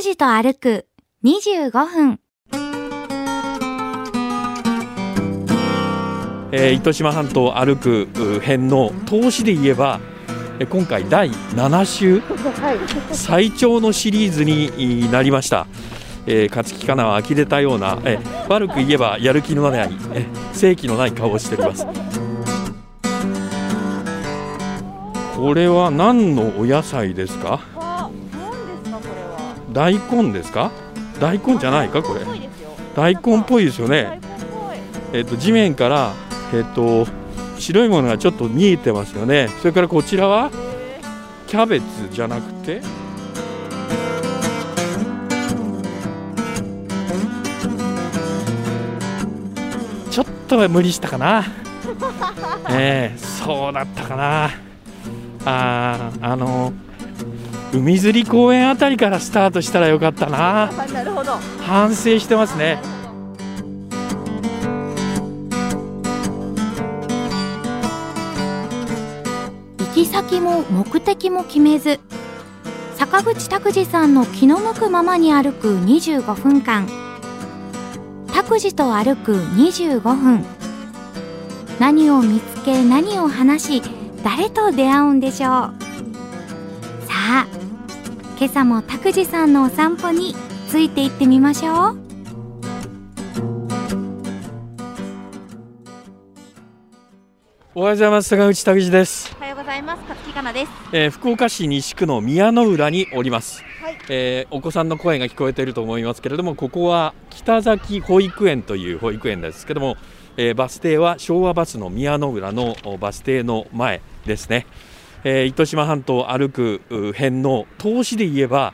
拓司と歩く25分。えー糸島半島を歩くう編の投資で言えばえー今回第7週最長のシリーズになりました、えー、勝木かなは呆れたような、えー悪く言えばやる気のない、えー正気のない顔をしておりますこれは何のお野菜ですか？大根ですか？大根じゃないかこれ。大根っぽいですよね。えっと地面から、えっと白いものがちょっと見えてますよね。それからこちらはキャベツじゃなくて？ちょっと無理したかな。ええそうだったかな。あーあの海釣り公園あたりからスタートしたらよかったな。あ、なるほど。反省してますね。行き先も目的も決めず坂口拓司さんの気の向くままに歩く25分間拓司と歩く25分何を見つけ何を話し誰と出会うんでしょう今朝も拓司さんのお散歩についていってみましょうおはようございます坂口拓司です、おはようございます。勝木かなです。えー福岡市西区の宮の浦におります、はい。えーお子さんの声が聞こえていると思いますけれどもここは北崎保育園という保育園ですけども、えーバス停は昭和バスの宮の浦のおバス停の前ですね、えー糸島半島を歩くう編の投資で言えば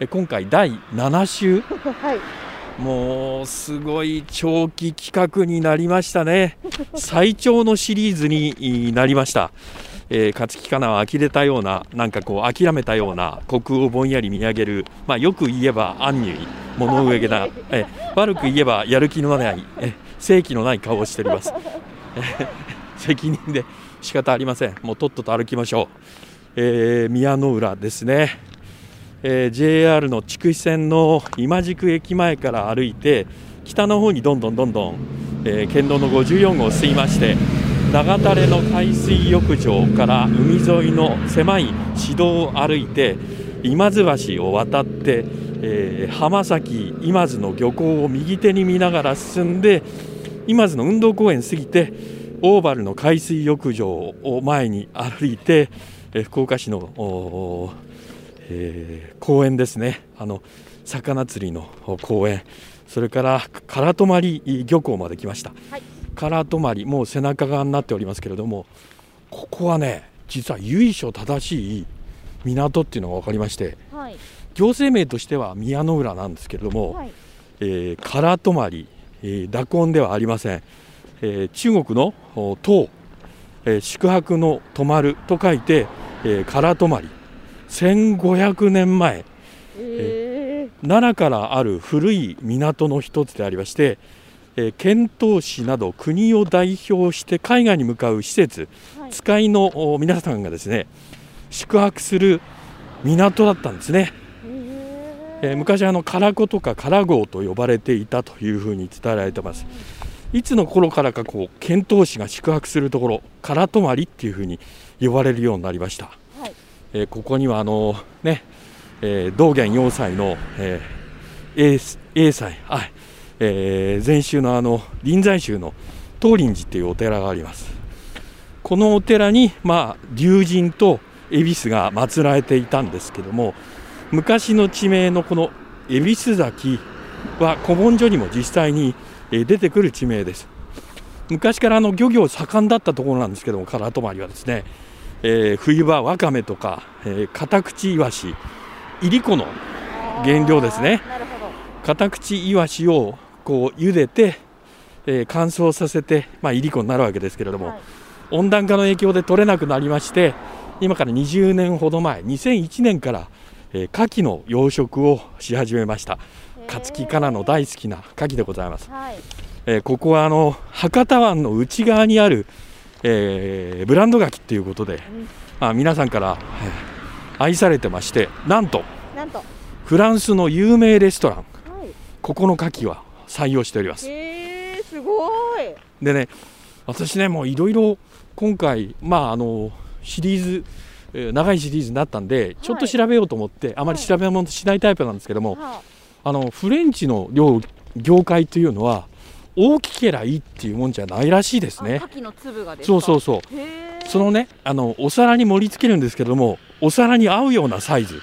えー今回第7週はい。もうすごい長期企画になりましたね。最長のシリーズになりました。えー、勝木かなは呆れたような、なんかこう諦めたような、虚空をぼんやり見上げる、まあよく言えば安入、物上げな、えー悪く言えばやる気のない、えー正気のない顔をしております。えー 責任で仕方ありません。もうとっとと歩きましょう。えー宮の浦ですね。えー JR の筑肥線の今宿駅前から歩いて北の方にどんどんどんどん、えー県道の54号を進みまして長垂れの海水浴場から海沿いの狭い市道を歩いて今津橋を渡って、えー浜崎今津の漁港を右手に見ながら進んで今津の運動公園過ぎてオーバルの海水浴場を前に歩いて、えー福岡市のえー公園ですね。あの魚釣りの公園。それから唐泊漁港まで来ました、はい。唐泊もう背中側になっておりますけれどもここはね実は由緒正しい港っていうのが分かりましてはい。行政名としては宮の浦なんですけれども、はい。えー、唐泊、えー、濁音ではありません、えー中国のお唐、えー宿泊の泊まると書いて、えー、唐泊1500年前。え奈良からある古い港の一つでありまして、えー遣唐使など国を代表して海外に向かう施設、はい。使いのお皆さんがですね宿泊する港だったんですね。ええー昔あの唐子とか唐号と呼ばれていたというふうに伝えられてますいつの頃からかこう遣唐使が宿泊するところ唐泊っていうふうに呼ばれるようになりました、はい。えーここにはあのね、えー道元要塞の、えー、英英才はい、えー禅宗のあの臨済宗の東林寺というお寺があります。このお寺にまあ龍神と恵比寿が祀られていたんですけども昔の地名のこの恵比寿崎は古文書にも実際にえー出てくる地名です。昔からあの漁業盛んだったところなんですけども唐泊はですね、えー冬場わかめとか、えーカタクチイワシいりこの原料ですね。カタクチイワシをこう茹でて、えー乾燥させて、まあ、いりこになるわけですけれども、はい。温暖化の影響で取れなくなりまして今から20年ほど前2001年から、えー牡蠣の養殖をし始めました勝木かなの大好きな牡蠣でございます、はい。えーここはあの博多湾の内側にある、えーブランド牡蠣っていうことで、まあ、皆さんから、えー愛されてましてなんとなんと。フランスの有名レストランはい。ここの牡蠣は採用しております。へえすごい。でね私ねもういろいろ今回まああのシリーズえー長いシリーズになったんでちょっと調べようと思って、あまり調べ物しないタイプなんですけども、はあのフレンチの料業界というのは大きけりゃいいっていうもんじゃないらしいですあね牡蠣の粒がそうそうそう。そのねあのお皿に盛り付けるんですけどもお皿に合うようなサイズ。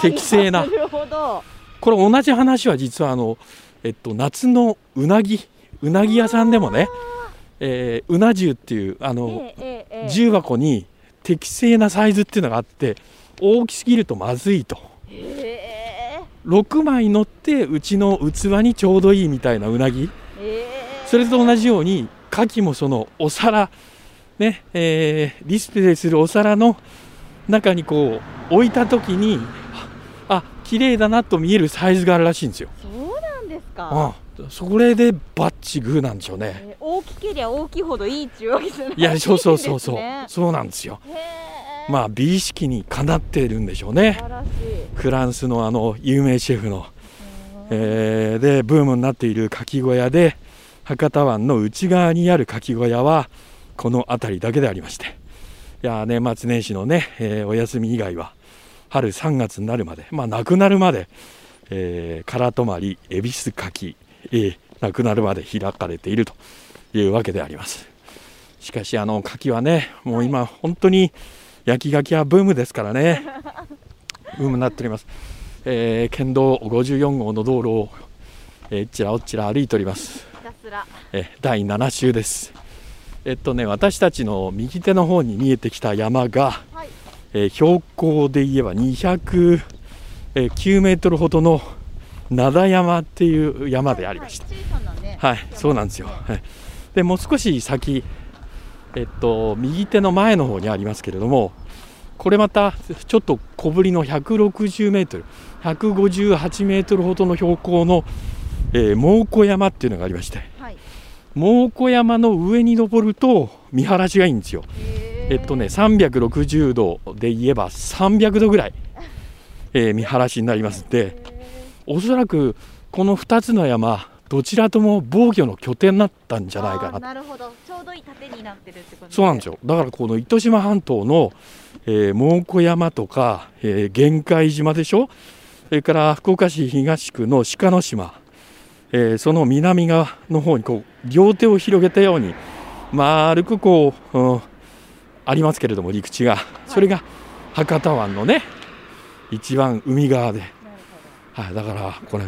適正な。なるほど。これ同じ話は実はあの、えっと、夏のうなぎうなぎ屋さんでもね、えーうな重っていうあの、ええ重箱に適正なサイズっていうのがあって大きすぎるとまずいと。へえ6枚乗ってうちの器にちょうどいいみたいなうなぎ。へえそれと同じように牡蠣もそのお皿ねえーディスプレイするお皿の中にこう置いた時にあ綺麗だなと見えるサイズがあるらしいんですよ。そうなんですか。あそれでバッチグーなんでしょうね。え大きけりゃ大きいほどいいっていうわけじゃないいやそうそうそうそう、そうなんですよ。へえまあ美意識にかなっているんでしょうね。フランスのあの有名シェフの、えーでブームになっている牡蠣小屋で博多湾の内側にある牡蠣小屋はこの辺りだけでありまして。いやー年末年始のね、えーお休み以外は春3月になるまでまあなくなるまで、えー、空泊まり恵比寿牡蠣、えーなくなるまで開かれているというわけであります。しかしあの牡蠣はねもう今本当に焼き牡蠣はブームですからね。ブームになっております、えー県道54号の道路を、えー、ちらおっちら歩いております、えー第7週です。えっとね私たちの右手の方に見えてきた山が、はい。えー標高で言えば209メートルほどの灘山っていう山でありました、はい。小さなねはい、そうなんですよ。はい、でもう少し先、えっと、右手の前の方にありますけれども、これまたちょっと小ぶりの160メートル、158メートルほどの標高の、えー猛虎山っていうのがありまして、はい。猛虎山の上に登ると見晴らしがいいんですよ。へえっとね、360度で言えば300度ぐらい、えー見晴らしになりますんで、おそらくこの2つの山どちらとも防御の拠点になったんじゃないかな。なるほど。ちょうどいい縦になってるってことそうなんですよ。だからこの糸島半島の、えー猛虎山とか、えー玄海島でしょ？それから福岡市東区の鹿の島、えーその南側の方にこう両手を広げたように丸くこう、うんありますけれども陸地が。それが博多湾のね一番海側で。はい、だからこれ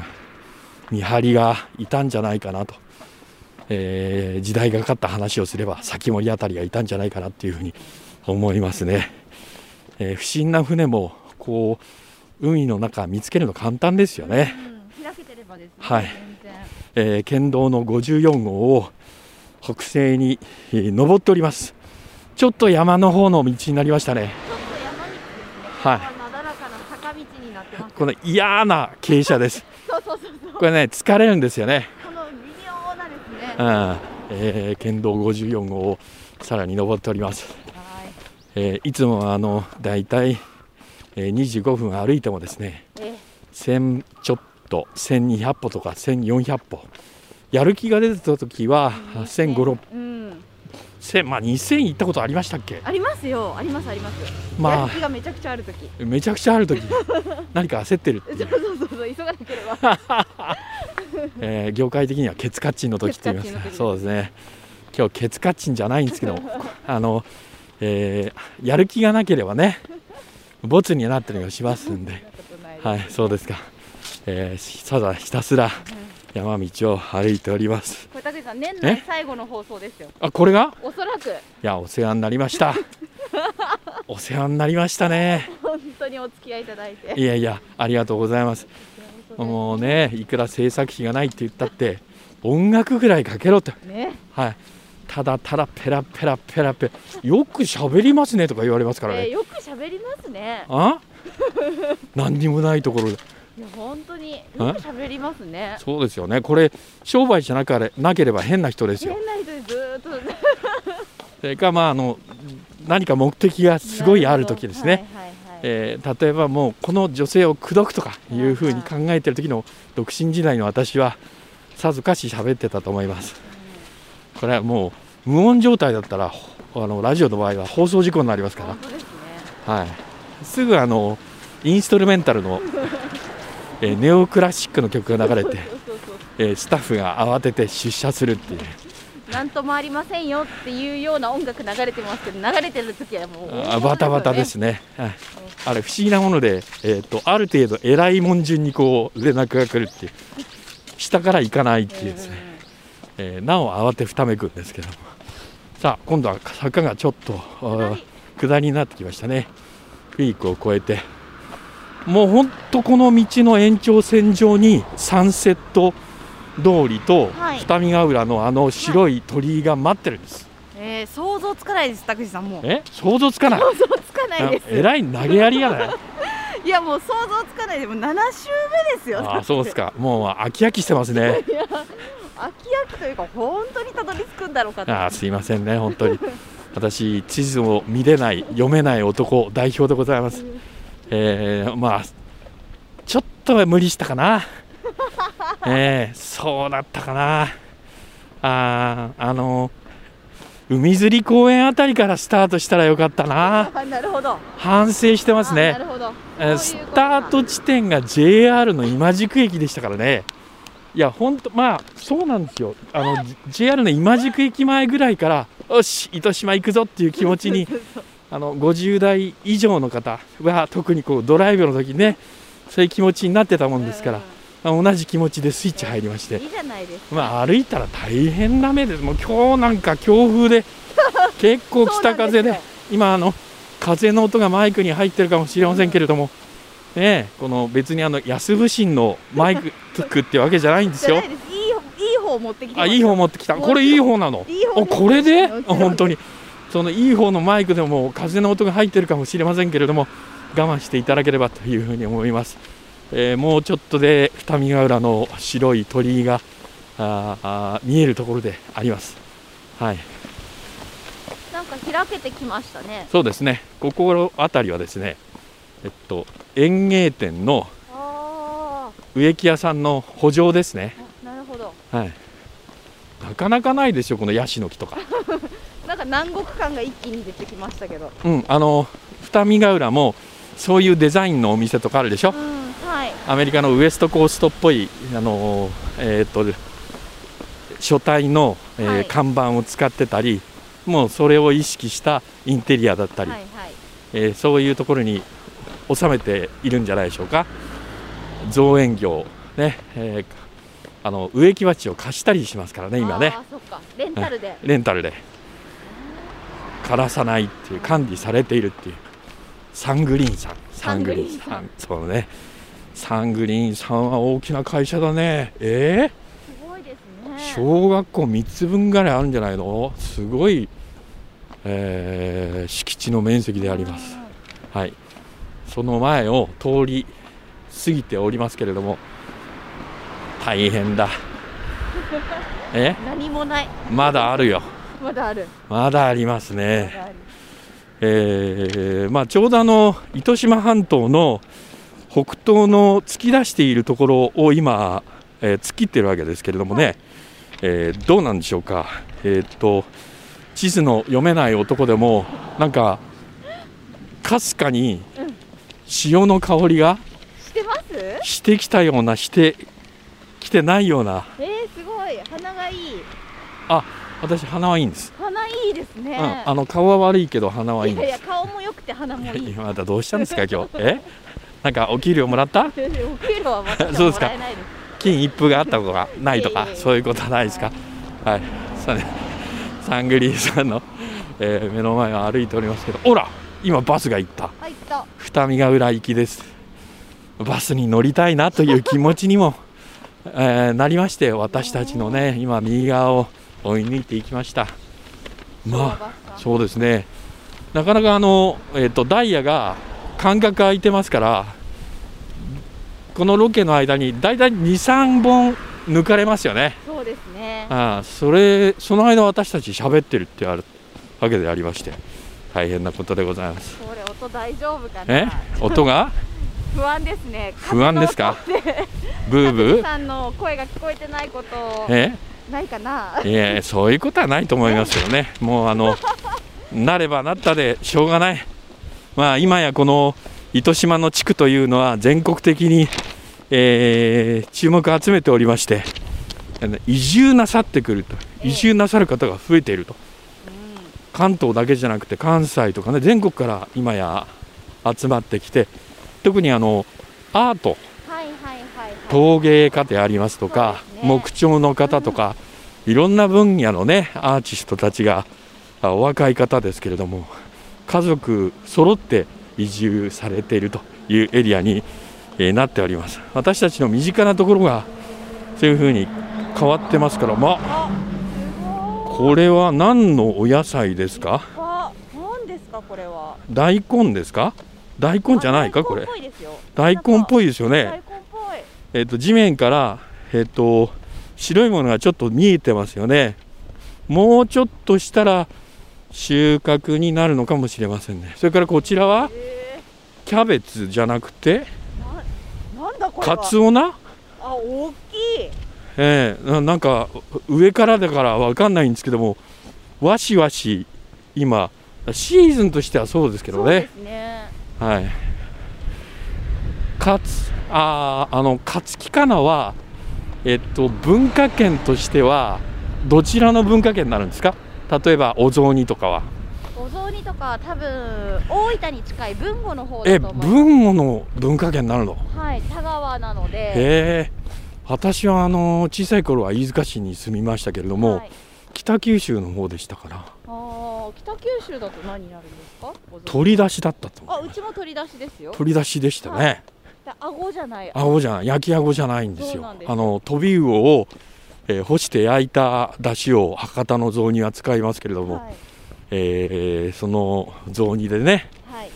見張りがいたんじゃないかなと、えー時代がかかった話をすれば先森あたりがいたんじゃないかなっていうふうに思いますね、えー不審な船もこう海の中見つけるの簡単ですよね、うん、開けてればですねはい。えー県道の54号を北西に、えー登っております。ちょっと山の方の道になりましたね。ね。はい。この嫌な傾斜ですそうそうこれね疲れるんですよね。この微妙なですね。うん。えー県道54号をさらに登っております、はい。えーいつもはあのだいたいえー25分歩いてもですねえ1000ちょっと1200歩とか1400歩。やる気が出てた時は1500うん。1000まあ2000行ったことありましたっけ？ありますよ。ありますあります。まあ。やる気がめちゃくちゃある時。めちゃくちゃある時。何か焦ってるっていう、そうそうそうそう急がなければ。えー業界的にはケツカッチンの時って言います。ケツカッチンの時ですそうですね。今日ケツカッチンじゃないんですけど あの、えーやる気がなければねボツになったりもしますんで。はいそうですか、えーただひたすら山道を歩いております。これ竹内さん年え？内最後の放送ですよ。あこれが？おそらく。いやお世話になりました。お世話になりましたね。本当にお付き合いいただいて。いやいやありがとうございますもうねいくら制作費がないって言ったって音楽ぐらいかけろと。ね。はい。ただただペラペラペラペラよく喋りますねとか言われますからね、えーよく喋りますね。あ？何にもないところで。いや本当によく喋りますね。そうですよね。これ商売じゃなかれなければ変な人ですよ。変な人でずーっと。それからまああの何か目的がすごいある時ですね、はいはいはいえー例えばもうこの女性を口説くとかいうふうに考えてる時の独身時代の私はさぞかし喋ってたと思います。これはもう無音状態だったらほあのラジオの場合は放送事故になりますから。ね。はい、すぐあのインストルメンタルの、えーネオクラシックの曲が流れて、えースタッフが慌てて出社するっていうなんともありませんよっていうような音楽流れてますけど流れてる時はもうあバタバタですね、はい、あれ不思議なもので、えー、とある程度偉いもん順にこう連絡が来るっていう下から行かないっていうですね、えーなお慌てふためくんですけども。さあ今度は坂がちょっと下りになってきましたね。ピークを越えて。もうほんとこの道の延長線上にサンセット通りとはい。二見ヶ浦のあの白い鳥居が待ってるんです、えー、想像つかないです拓司さんもう。え？想像つかない？想像つかないです。えらい投げやりがないいやもう想像つかない。でもう7週目ですよああそうですか。もう飽き飽きしてますね。飽き飽きというか本当にたどり着くんだろうかと。ああすいませんね本当に。私地図を見れない読めない男代表でございます。えー、まあちょっとは無理したかなえー、そうだったかな。あーあの海釣り公園あたりからスタートしたらよかったな。あ なるほど。反省してますね。るほど。えースタート地点が JR の今宿駅でしたからね、いや、本当、まあ、そうなんですよ、あの JR の今宿駅前ぐらいから、よし、糸島行くぞっていう気持ちに、あの50代以上の方は、特にこうドライブの時にね、そういう気持ちになってたもんですから、まあ同じ気持ちでスイッチ入りましてい、いじゃないですかまあ、歩いたら大変な目です、もう今日なんか強風で、結構北風で今あの、風の音がマイクに入ってるかもしれませんけれども、ねえ、この別にあの安部神のマイク ってわけじゃないんですよい。いいい持ってきてあ、いい方持ってきた。これいい方なの？いいこれで、本当に。そのいい方のマイクでも風の音が入ってるかもしれませんけれども、我慢していただければというふうに思います。えーもうちょっとで二見ヶ浦の白い鳥居があーあー見えるところであります。はい、なんか開けてきましたねそうですね。ここあたりはですね、えっと園芸店のあ植木屋さんの補助ですね。なるほどはい。なかなかないですよ、このヤシの木とか。なんか南国感が一気に出てきましたけどうん、あの二見ヶ浦もそういうデザインのお店とかあるでしょ？う。んはいアメリカのウエストコーストっぽいあのえっ、と書体の、えーはい。看板を使ってたり、もうそれを意識したインテリアだったり、はいはい。えーそういうところに収めているんじゃないでしょうか。造園業ね、えーあの植木鉢を貸したりしますからね今ね。レンタルで。レンタルで。枯らさないっていう管理されているっていう。サングリーンさん。サングリーンさん。そうねサングリーンさんは大きな会社だね。え？すごいですー、ね。小学校3つ分ぐらいあるんじゃないの？すごい、えー敷地の面積であります。はい。その前を通り過ぎておりますけれども大変だ。え？何もない。まだあるよ。まだある。まだありますまねだある。えーまあ、ちょうどあの糸島半島の北東の突き出しているところを今、えー突っ切ってるわけですけれどもね、えーどうなんでしょうか、えーっと地図の読めない男でもなんかかすかに潮の香りがしてます？してきたようなしてきてないような。えー、すごい。鼻がいい。私鼻はいいんです、鼻いいですね、うん、あの顔は悪いけど鼻はいいんいやいや顔も良くて鼻もいい。今またどうしたんですか今日。え？なんかお給料もらった？お給料はもらえないです。金一封があったことがないとかそういうことはないですか？はい。そうね。サングリーさんの、えー目の前を歩いておりますけどほら今バスが行った。入った。二見ヶ浦行きです。バスに乗りたいなという気持ちにも、えーなりまして私たちのね今右側を追い抜いていきました。まああそうですね。なかなかあの、えー、とダイヤが間隔空いてますからこのロケの間にだいたい23本抜かれますよね。そうですね。ああそれその間私たち喋ってるってあるわけでありまして大変なことでございます。これお音大丈夫かえ？な音が？不安ですね。不安ですか？ブーブー？さんの声が聞こえてないことえ？ないかな？いやそういうことはないと思いますけどね。もうあの なればなったでしょうがないまあ今やこの糸島の地区というのは全国的に、えー注目を集めておりまして移住なさってくるとええ。移住なさる方が増えていると。うん関東だけじゃなくて関西とかね全国から今や集まってきて特にあのアート。陶芸家でありますとか木彫の方とか、いろんな分野のねアーティストたちがあお若い方ですけれども家族揃って移住されているというエリアに、えーなっております。私たちの身近なところがそういうふうに変わってますからまあこれは何のお野菜ですか？あ何ですかこれは。大根ですか？大根じゃないかあこれ。大根っぽいですよね。大根っぽい。えっと地面から、えっと白いものがちょっと見えてますよね。もうちょっとしたら収穫になるのかもしれませんね。それからこちらはえ。キャベツじゃなくてー、ななんだこれは。カツオナ、あ大きい。ええななんか上からだからわかんないんですけどもわしわし今シーズンとしてはそうですけどそうでねすね。はい。かつあーあの勝木かなはえっと文化圏としてはどちらの文化圏になるんですか？例えばお雑煮とかは？お雑煮とか多分大分に近い豊後の方えだと思います。文後の文化圏になるの？はい田川なので。へえ。私はあの小さい頃は飯塚市に住みましたけれども、はい、北九州の方でしたから。あー北九州だと何になるんですか？取り出しだったとあ思う。うちも取り出しですよ。取り出しでしたね、はい。で顎じゃない。青じゃない焼き顎じゃないんですよ。あの飛び魚を、えー干して焼いた出汁を博多の雑煮は使いますけれども、はい。えーその雑煮でね、はい。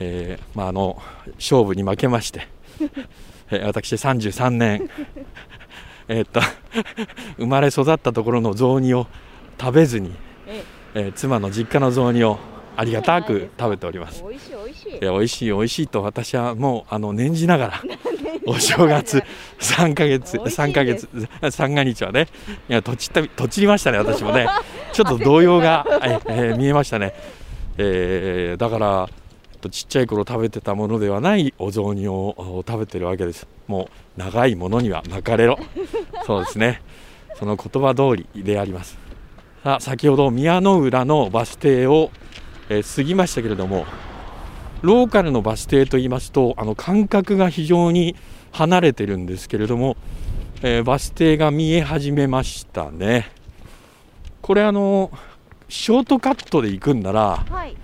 えーまあ、あの勝負に負けまして、えー私33年えーっと 生まれ育ったところの雑煮を食べずに、え。えー妻の実家の雑煮をありがたく食べております。美味しい美味しい。いや美味しい美味しいと私はもうあの念じながら お正月3ヶ月美味しいです。3ヶ月三が日はねいやとちったとちりましたね私もね。ちょっと動揺が、え えー見えましたね、えーだからえっとちっちゃい頃食べてたものではないお雑煮をお食べてるわけです。もう長いものには巻かれろ。そうですね。その言葉通りであります。さあ先ほど宮の浦のバス停を、えー過ぎましたけれどもローカルのバス停といいますとあの間隔が非常に離れてるんですけれども、えーバス停が見え始めましたね。これあのショートカットで行くんならはい。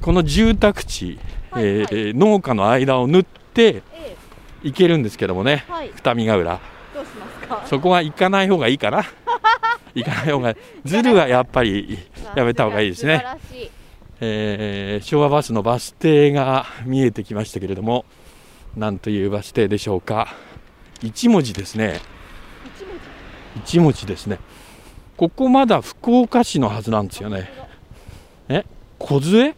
この住宅地、はいはい。えー農家の間を縫ってえ行けるんですけどもねえはい。二見ヶ浦。どうしますか？そこは行かない方がいいかな。行かない方がズルはやっぱりやめた方がいいですねえー昭和バスのバス停が見えてきましたけれどもなんというバス停でしょうか。一文字ですね。一文字。一文字ですね。ここまだ福岡市のはずなんですよね。え小杖？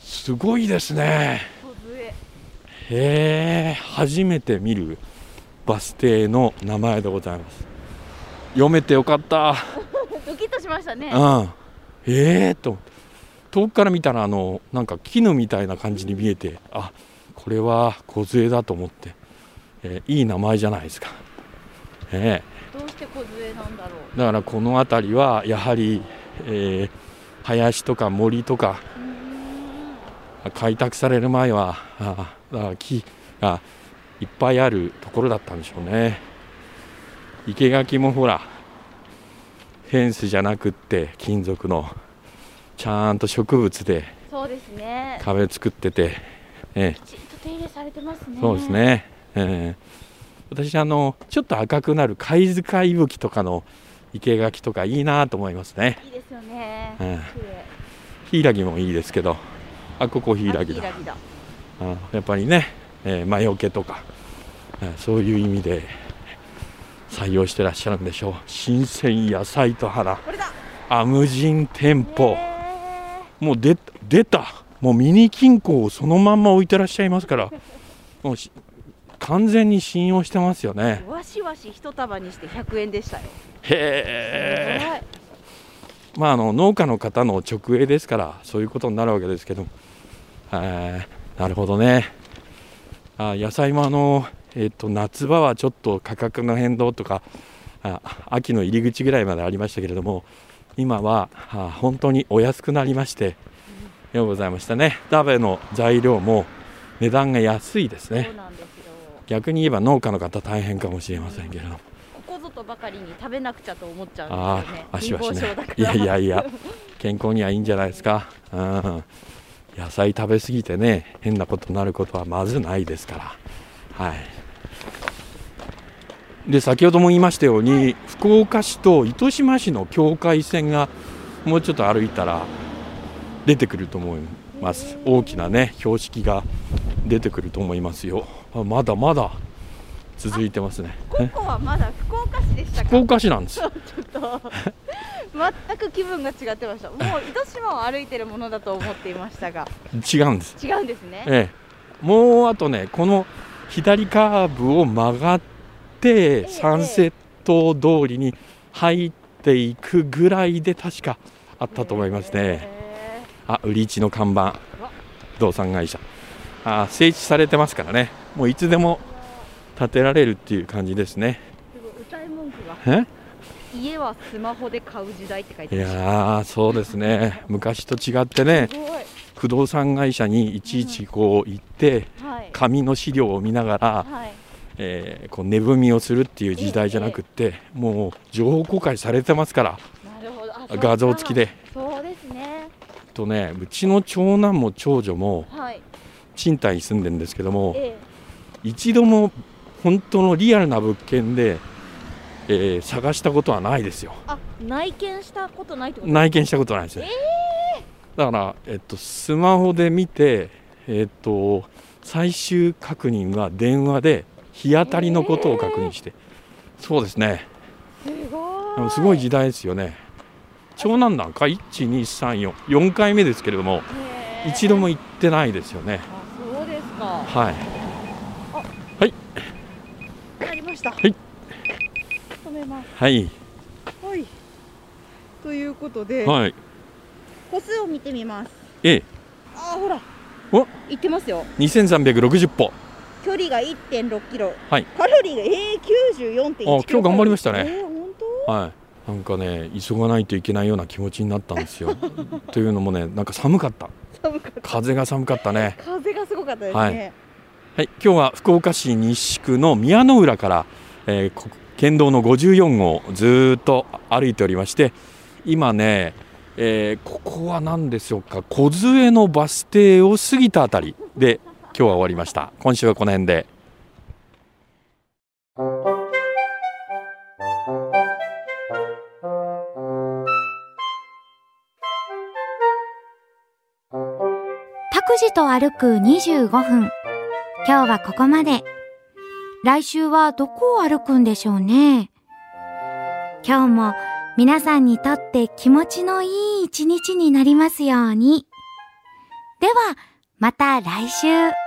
すごいですね。へえ初めて見るバス停の名前でございます。読めてよかった。ドキッとしましたね。うん。ええー、と遠くから見たらあのなんか絹みたいな感じに見えてあこれは梢だと思って、えーいい名前じゃないですか、えどうして小杖なんだろえだからこの辺りはやはり、えー林とか森とかうう開拓される前はあだから木がいっぱいあるところだったんでしょうね。生垣もほらフェンスじゃなくって金属のちゃんと植物でそうですね。壁作ってて、えきちんと手入れされてますね。えそうですね、ええ。私あのちょっと赤くなる貝塚いぶきとかの生垣とかいいなと思いますね。いいですよね。うん綺麗。柊もいいですけどあここ柊だ。あ柊だ。あやっぱりね、えー魔除けとか、えーそういう意味で採用してらっしゃるんでしょう。新鮮野菜と花。これだ。あ無人店舗へもう出出た。ーもうミニ金庫をそのまんま置いてらっしゃいますから。もうし完全に信用してますよね。わしわし一束にして100円でしたよ。へえ。まああの農家の方の直営ですからそういうことになるわけですけど。え。ーなるほどね。あ野菜もあの、えっと夏場はちょっと価格の変動とかあ秋の入り口ぐらいまでありましたけれども今はあ本当にお安くなりましてようございましたね。鍋の材料も値段が安いですね。逆に言えば農家の方大変かもしれませんけれども。ここぞとばかりに食べなくちゃと思っちゃうんあですよね。あ足はし貧乏症ねだから。いやいやいや。健康にはいいんじゃないですか、うん、野菜食べ過ぎてね変なことになることはまずないですから。はいで先ほども言いましたように、福岡市と糸島市の境界線がもうちょっと歩いたら出てくると思います。大きなね標識が出てくると思いますよ。あまだまだ続いてますね。ここはまだ福岡市でしたか？福岡市なんです。ちょっと全く気分が違ってました。もう糸島を歩いてるものだと思っていましたが。違うんです。違うんですね。ええ、もうあとね、この左カーブを曲がって、えサンセット通りに入っていくぐらいで確かあったと思いますね。へあ、売り市の看板、不動産会社。あ、整地されてますからね。もういつでも建てられるっていう感じですね。ーすごい歌い文句がえ？家はスマホで買う時代って書いいてましたやー、そうですね。昔と違ってね、不動産会社にいちいちこう行って、はい紙の資料を見ながら、はいえーこう値踏みをするっていう時代じゃなくって、もう情報公開されてますから画像付きで。そうですね。とねうちの長男も長女もはい。賃貸に住んでるんですけどもえ一度も本当のリアルな物件で、えー探したことはないですよ。えあ内見したことないってこと？内見したことないですね、だから、えっと、スマホで見て、えっと、最終確認は電話で日当たりのことを確認して、そうですね。すごでいもすごい時代ですよね。長男なんか1、2、3、4、4回目ですけれども、へー一度も行ってないですよね。あそうですか。はい。あ。りました。はい。止めます。はい。はい。ということで、はい。歩数を見てみます。ええ、あほら。お。行ってますよ。2360歩。距離が1.6キロ、はいカロリーがえー、94.1キロあ今日頑張りましたねえー、本当？はい。なんかね、急がないといけないような気持ちになったんですよ。というのもね、なんか寒かった。寒かった風が寒かったね。風がすごかったですね、はいはい。今日は福岡市西区の宮の浦から、えーこ県道の54号をずーっと歩いておりまして、今ね、えーここは何でしょうか、梢のバス停を過ぎたあたりで今日は終わりました。今週はこの辺で。拓司と歩く25分。今日はここまで。来週はどこを歩くんでしょうね。今日も皆さんにとって気持ちのいい一日になりますように。では、また来週。